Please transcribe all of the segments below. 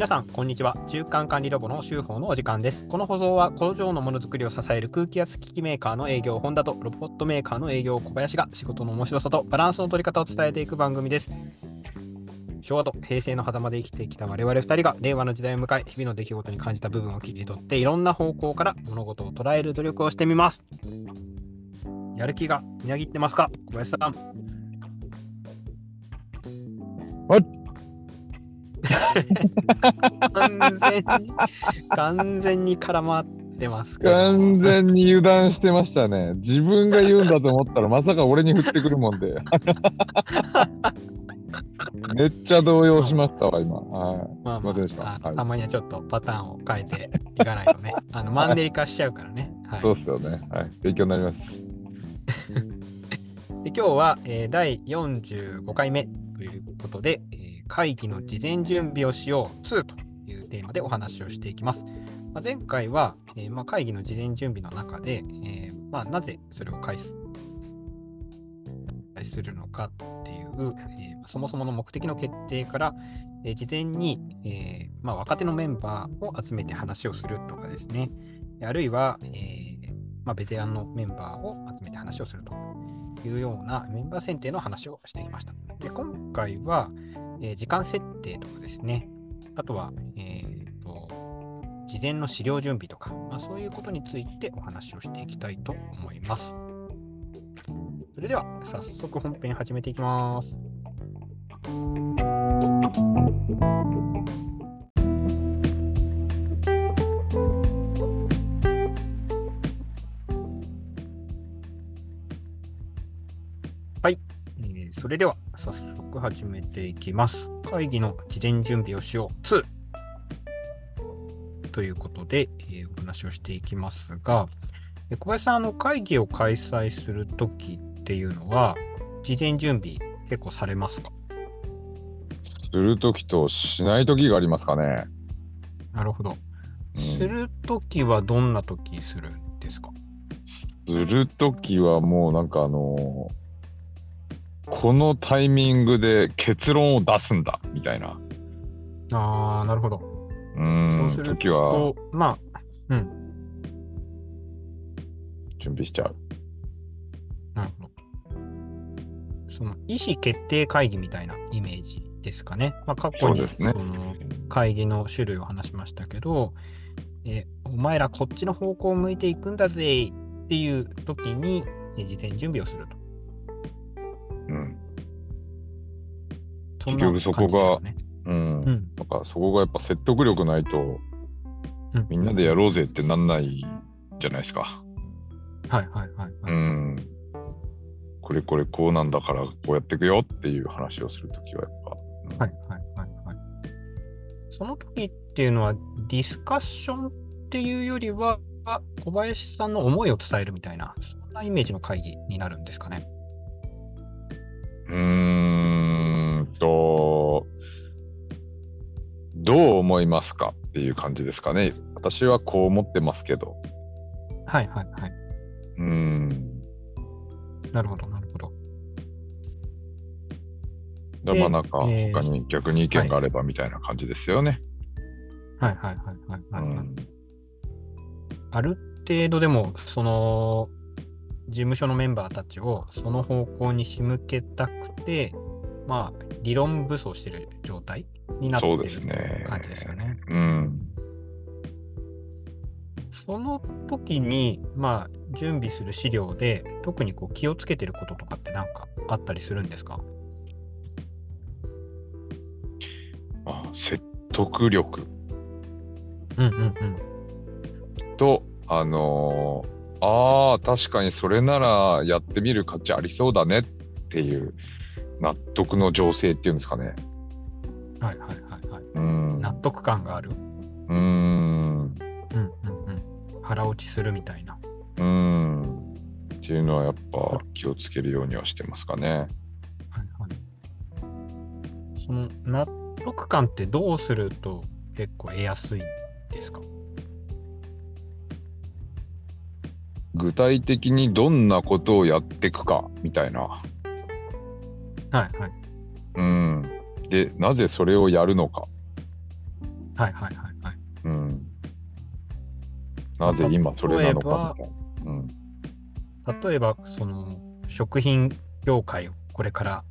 皆さん、こんにちは。中間管理ロボの修法のお時間です。この放送は工場のものづくりを支える空気圧機器メーカーの営業本田とロボットメーカーの営業小林が仕事の面白さとバランスの取り方を伝えていく番組です。昭和と平成の狭間で生きてきた我々2人が令和の時代を迎え、日々の出来事に感じた部分を切り取っていろんな方向から物事を捉える努力をしてみます。やる気がみなぎってますか？小林さん。はい完全に、完全に絡まってますけど完全に油断してましたね。自分が言うんだと思ったら、まさか俺に振ってくるもんで。めっちゃ動揺しましたわ、今。はい。まあすいませんでしたまにはちょっとパターンを変えていかないとね、あのマンネリ化しちゃうからね。はい、そうっすよね。はい。勉強になります。で今日は、えー第45回目ということで、えー会議の事前準備をしよう2というテーマでお話をしていきます。まあ、前回は、えーまあ、会議の事前準備の中で、えーまあ、なぜそれを開始するのかっていう、えーそもそもの目的の決定から、え事前に、えま、若手のメンバーを集めて話をするとかですね、あるいは、えま、ベテランのメンバーを集めて話をするというようなメンバー選定の話をしてきました。で今回は、えー時間設定とかですね、あとは、えーと事前の資料準備とか、まあ、そういうことについてお話をしていきたいと思います。それでは早速本編始めていきます。はい、えーそれでは早速始めていきます。会議の事前準備をしよう2ということで、えーお話をしていきますが、えー小林さん、あの会議を開催するときっていうのは、事前準備結構されますか？するときとしないときがありますかね。なるほど。うんするときはどんなときするんですか？するときはもうなんかあのーこのタイミングで結論を出すんだみたいな。ああ、なるほど。うそんうする時はと、まあ、うん、準備しちゃう。なるほど。その意思決定会議みたいなイメージですかね。まあ、過去にそうですねその会議の種類を話しましたけど、えお前らこっちの方向を向いていくんだぜっていう時にえ事前準備をすると。そんな結局そこが感じですかね。うん。うん。なんかそこがやっぱ説得力ないと、うんみんなでやろうぜってなんないじゃないですか。はいはいはい、はいうん。これこれこうなんだからこうやっていくよっていう話をするときはやっぱ。うんはいはいはいはい。その時っていうのはディスカッションっていうよりは小林さんの思いを伝えるみたいな、そんなイメージの会議になるんですかね。うーんと、どう思いますかっていう感じですかね。私はこう思ってますけど。はいはいはい。うーん。なるほどなるほど。だまあなんかえー他に逆に意見があればみたいな感じですよね。はいはいはいはい、うはいはいん。ある程度でも、その、事務所のメンバーたちをその方向に仕向けたくて、まあ、理論武装してる状態になってそうるですね感じですよね。うん。その時に、まあ、準備する資料で、特にこう気をつけてることとかってなんかあったりするんですか？あ説得力うんうんうん。と、あのーああ、確かにそれならやってみる価値ありそうだねっていう納得の情勢っていうんですかね。はいはいはいはい。うん。納得感がある？うーん。うんうんうん。腹落ちするみたいな。うん。っていうのはやっぱ気をつけるようにはしてますかね。はいはい。その納得感ってどうすると結構得やすいんですか？具体的にどんなことをやっていくかみたいな。はいはい。うん。で、なぜそれをやるのか。はいはいはいはい。うん。なぜ今それなのかみたいな。うん。例えば、その食品業界をこれから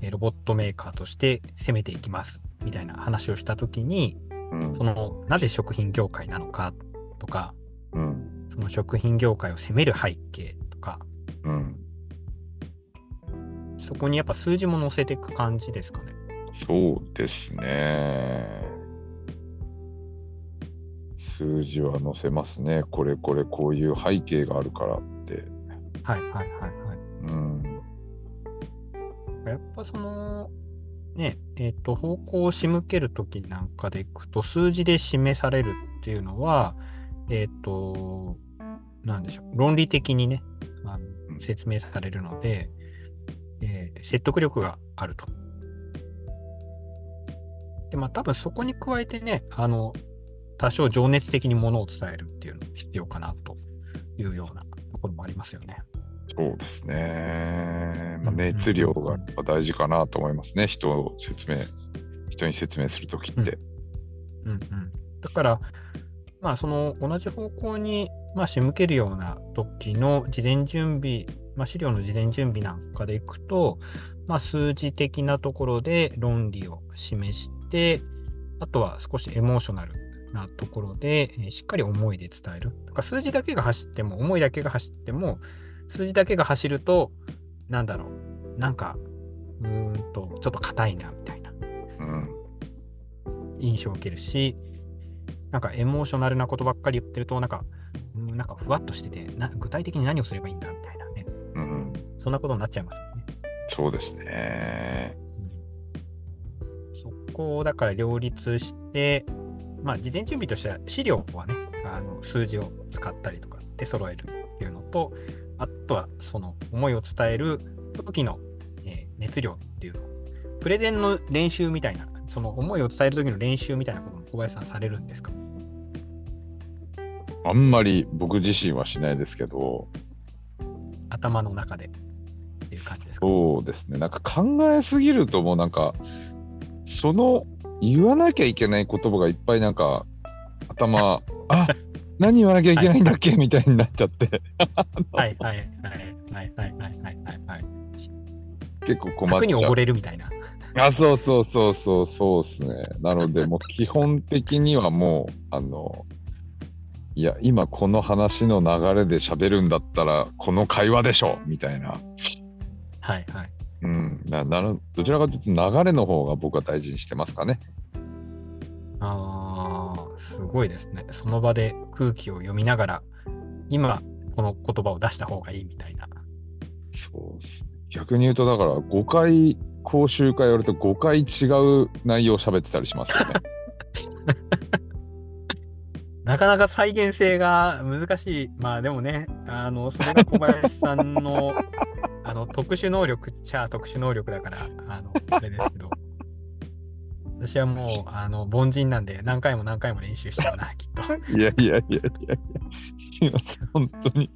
えーロボットメーカーとして攻めていきますみたいな話をしたときに、うん。そのなぜ食品業界なのかとか、うん。その食品業界を攻める背景とか、うん。そこにやっぱ数字も載せていく感じですかね。そうですね。数字は載せますね。これこれこういう背景があるからって。はいはいはいはい。うん。やっぱその、ね、えっ、と、方向を仕向けるときなんかでいくと、数字で示されるっていうのは、えっ、と、なんでしょう、論理的にね、あの説明されるので、えー説得力があると。で、まあ多分そこに加えてね、あの、多少情熱的にものを伝えるっていうのも必要かなというようなところもありますよね。そうですね。まあ、うん熱量が大事かなと思いますね。人を説明、人に説明するときって。うんうん、だから、まあ、その同じ方向に、まあ、仕向けるような時の事前準備、まあ、資料の事前準備なんかでいくと、まあ、数字的なところで論理を示して、あとは少しエモーショナルなところで、えーしっかり思いで伝える。だから数字だけが走っても、思いだけが走っても、数字だけが走ると、なんだろう、なんか、うーんと、ちょっと硬いな、みたいな。うん。印象を受けるし、なんかエモーショナルなことばっかり言ってると、なんか、うんなんかふわっとしててな、具体的に何をすればいいんだみ。そんなことになっちゃいますよね。そうですね。そこをだから両立して、まあ、事前準備としては資料はね、あの数字を使ったりとかで揃えるっていうのと、あとはその思いを伝える時の、えー熱量っていうのを、プレゼンの練習みたいな、その思いを伝える時の練習みたいなことも小林さんされるんですか？あんまり僕自身はしないですけど、頭の中でっていう感じですか？そうですね。なんか考えすぎるともうなんか、その言わなきゃいけない言葉がいっぱいなんか頭、あ何言わなきゃいけないんだっけ？みたいになっちゃって、はいはいはいはいはいはいはいはいはい。結構困っちゃう溺。れるみたいな。あ、そうそうそうそう、そうですね。なので、もう基本的にはもう、あの、いや、今この話の流れで喋るんだったら、この会話でしょみたいな。はいはい。うん。ななるどちらかというと流れの方が僕は大事にしてますかね。ああ、すごいですね。その場で空気を読みながら、今この言葉を出した方がいいみたいな。そうですね。逆に言うと、だから5回講習会やると5回違う内容を喋ってたりしますよね。なかなか再現性が難しい。まあでもね、あの、それが小林さんのあの特殊能力っちゃ特殊能力だから、あの、あれですけど。私はもう、あの、凡人なんで何回も何回も練習しちゃうな、きっと。いやいやいやいやいや。すいません、本当に。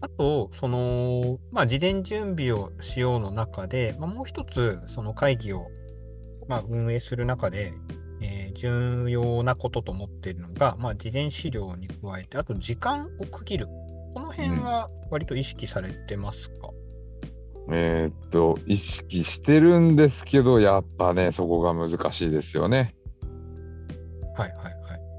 あと、その、まあ、事前準備をしようの中で、まあ、もう一つ、その会議を、まあ、運営する中で、えー重要なことと思っているのが、まあ、事前資料に加えて、あと時間を区切る。この辺は割と意識されてますか、えーっと、意識してるんですけど、やっぱね、そこが難しいですよね。はいはいはい。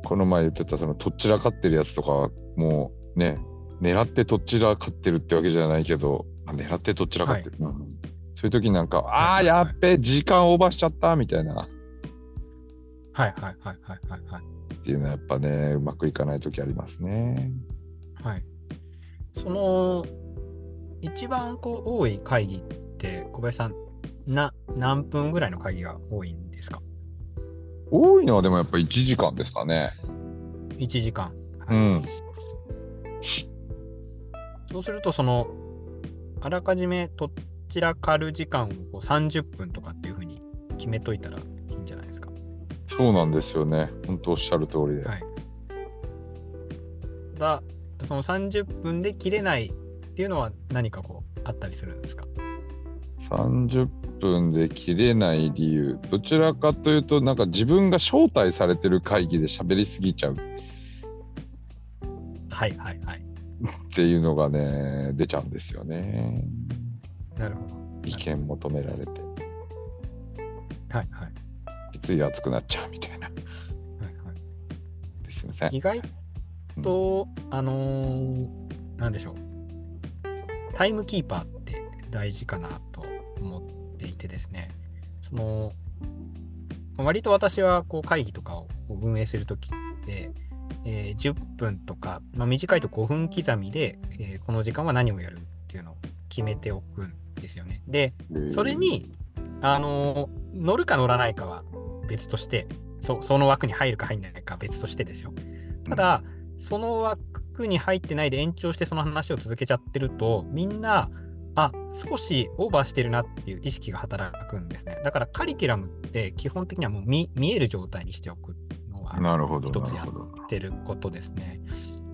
この前言ってた、その、とっちらかってるやつとかは、もうね、狙ってとっちらかってるってわけじゃないけど、あ狙ってとっちらかってる。うんそういう時なんか、ああ、はいはいはいやっべ、時間オーバーしちゃった、みたいな、はいはいはいはいはいはい。っていうのはやっぱね、うまくいかない時ありますね。はい。その、一番こう多い会議って、小林さん、な、何分ぐらいの会議が多いんですか？多いのはでもやっぱ1時間ですかね。?1 時間。はいうん。そうすると、その、あらかじめとっちらかる時間をこう30分とかっていうふうに決めといたらそうなんですよね。本当おっしゃる通りで。はい。だ、その30分で切れないっていうのは何かこうあったりするんですか？30分で切れない理由、どちらかというと、なんか自分が招待されてる会議で喋りすぎちゃうはいはいはい。っていうのがね、出ちゃうんですよね。なるほど。意見求められて、はいはい。つい熱くなっちゃうみたいな。はいはい、すいません。意外と、あのーなんでしょう。タイムキーパーって大事かなと思っていてですね、その、割と私はこう会議とかを運営するときって、えー10分とか、まあ、短いと5分刻みで、えーこの時間は何をやるっていうのを決めておくんですよね。で、それに、あのー乗るか乗らないかは別として、そその枠に入るか入んないかは別としてですよ。ただ、その枠に入ってないで延長してその話を続けちゃってると、みんな、あ少しオーバーしてるなっていう意識が働くんですね。だからカリキュラムって基本的にはもう見見える状態にしておくのはなるほど、一つや。ってることですね。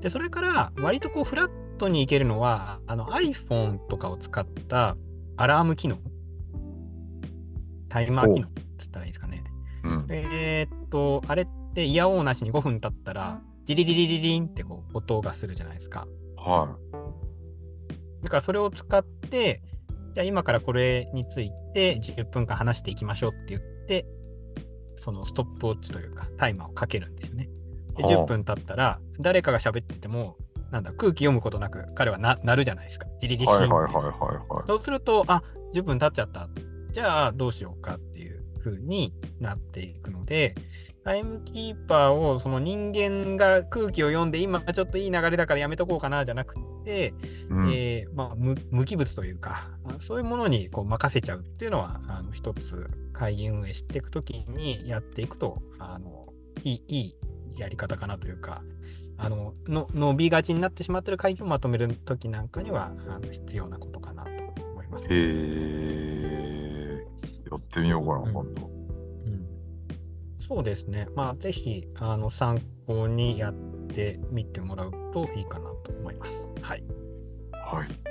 で、それから割とこうフラットにいけるのは、あの iPhone とかを使ったアラーム機能、タイマー機能って言ったらいいですかね。うん、でえーっと、あれってイヤホンなしに5分経ったら、ジリリリリリンってこう音がするじゃないですか。はだからそれを使って、じゃあ今からこれについて10分間話していきましょうって言って、そのストップウォッチというかタイマーをかけるんですよね。で、はあ10分経ったら、誰かが喋ってても、なんだ、空気読むことなく彼はな鳴るじゃないですか。ジリリい。シーンってはいはいはいはいはい。そうすると、あ10分経っちゃった。じゃあどうしようかっていう風になっていくので、タイムキーパーをその人間が空気を読んで、今ちょっといい流れだからやめとこうかなじゃなくて、うんえーまあ、無無機物というか、あそういうものにこう任せちゃうっていうのは、あの一つ会議運営していくときにやっていくとあのいい、いいやり方かなというか、あのの伸びがちになってしまっている会議をまとめるときなんかにはあの必要なことかなと思います。やってみようかな、うん今度。うんそうですね。まあ、ぜひあの参考にやってみてもらうといいかなと思います。はい。はい。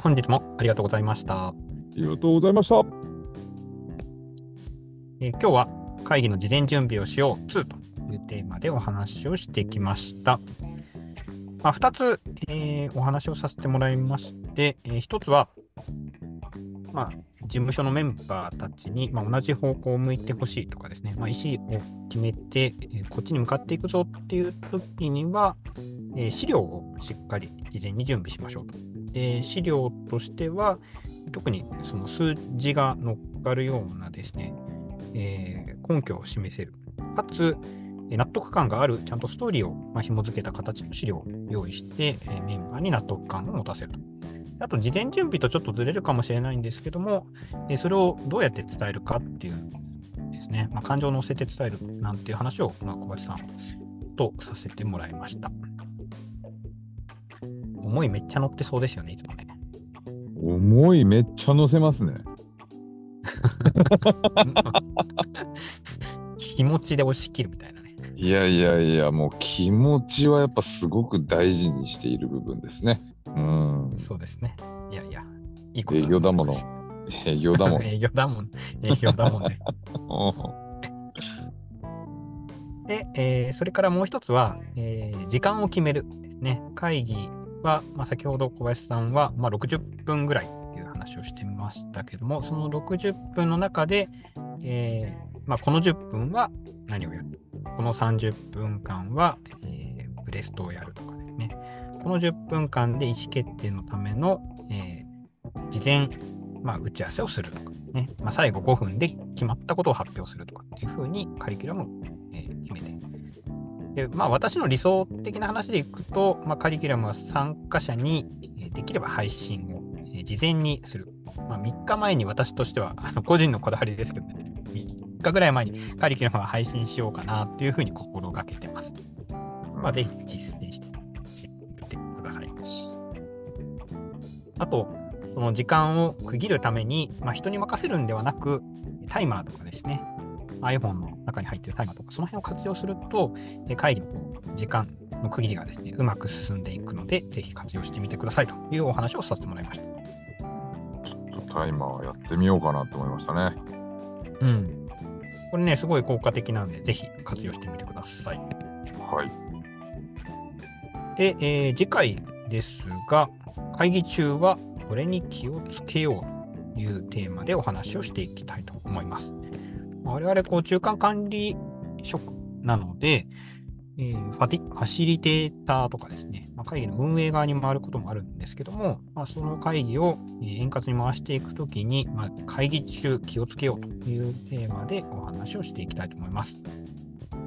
本日もありがとうございました。ありがとうございました。えー今日は会議の事前準備をしよう2というテーマでお話をしてきました。まあ、2つ、えーお話をさせてもらいまして、え1つは、まあ、事務所のメンバーたちに、まあ、同じ方向を向いてほしいとかですね、まあ、意思を決めて、えーこっちに向かっていくぞっていう時には、えー資料をしっかり事前に準備しましょうと。で資料としては、特にその数字が乗っかるようなですね、えー根拠を示せる。かつ、納得感がある、ちゃんとストーリーをまあ紐付けた形の資料を用意して、えーメンバーに納得感を持たせると。あと、事前準備とちょっとずれるかもしれないんですけども、えーそれをどうやって伝えるかっていうですね、まあ、感情を乗せて伝えるなんていう話を、まあ、小林さんとさせてもらいました。思いめっちゃ乗ってそうですよね、いつもね。思いめっちゃ乗せますね。気持ちで押し切るみたいなね。いやいやいや、もう気持ちはやっぱすごく大事にしている部分ですね。うん。そうですね。いやいや、いいこと営業だもの。営業だもん。営業だもん。営業だもんね。で、えーそれからもう一つは、えー時間を決めるですね。会議は、まあ、先ほど小林さんは、まあ、60分ぐらいという話をしてみましたけども、その60分の中で、えーまあ、この10分は何をやる？この30分間は、えーブレストをやるとかですね。この10分間で意思決定のための、えー事前、まあ、打ち合わせをするとかですね。まあ、最後5分で決まったことを発表するとかっていうふうにカリキュラムを、え決めて。でまあ、私の理想的な話でいくと、まあ、カリキュラムは参加者にできれば配信を、事前にする。まあ、3日前に私としては、あの個人のこだわりですけどね、3日ぐらい前にカリキュラムは配信しようかなっていうふうに心がけてます。まあ、ぜひ実践してみてください。あと、その時間を区切るために、まあ、人に任せるんではなく、タイマーとかですね、iPhone の中に入っているタイマーとか、その辺を活用すると、え会議の時間の区切りがですね、うまく進んでいくので、ぜひ活用してみてくださいというお話をさせてもらいました。ちょっとタイマーやってみようかなと思いましたね。うん。これね、すごい効果的なんで、ぜひ活用してみてください。はい。で、えー次回ですが、会議中はこれに気をつけようというテーマでお話をしていきたいと思います。我々、こう、中間管理職なので、えーファティファシリテーターとかですね、まあ、会議の運営側に回ることもあるんですけども、まあ、その会議をえー円滑に回していくときに、まあ、会議中気をつけようというテーマでお話をしていきたいと思います。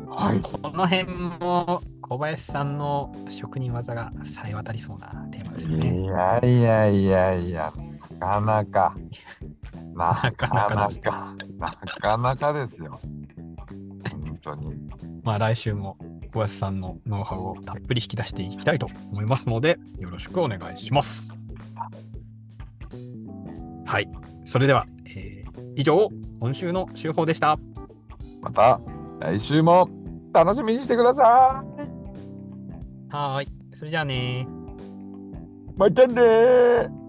はい。この辺も小林さんの職人技がさえ渡りそうなテーマですよね。いやいやいやいや、なかなか、ななかなかなでしたか、なかなかですよ。本当に。まあ来週も小林さんのノウハウをたっぷり引き出していきたいと思いますので、よろしくお願いします。はい。それでは、えー以上、今週の週報でした。また来週も楽しみにしてください。はーい。それじゃあねー。またねー。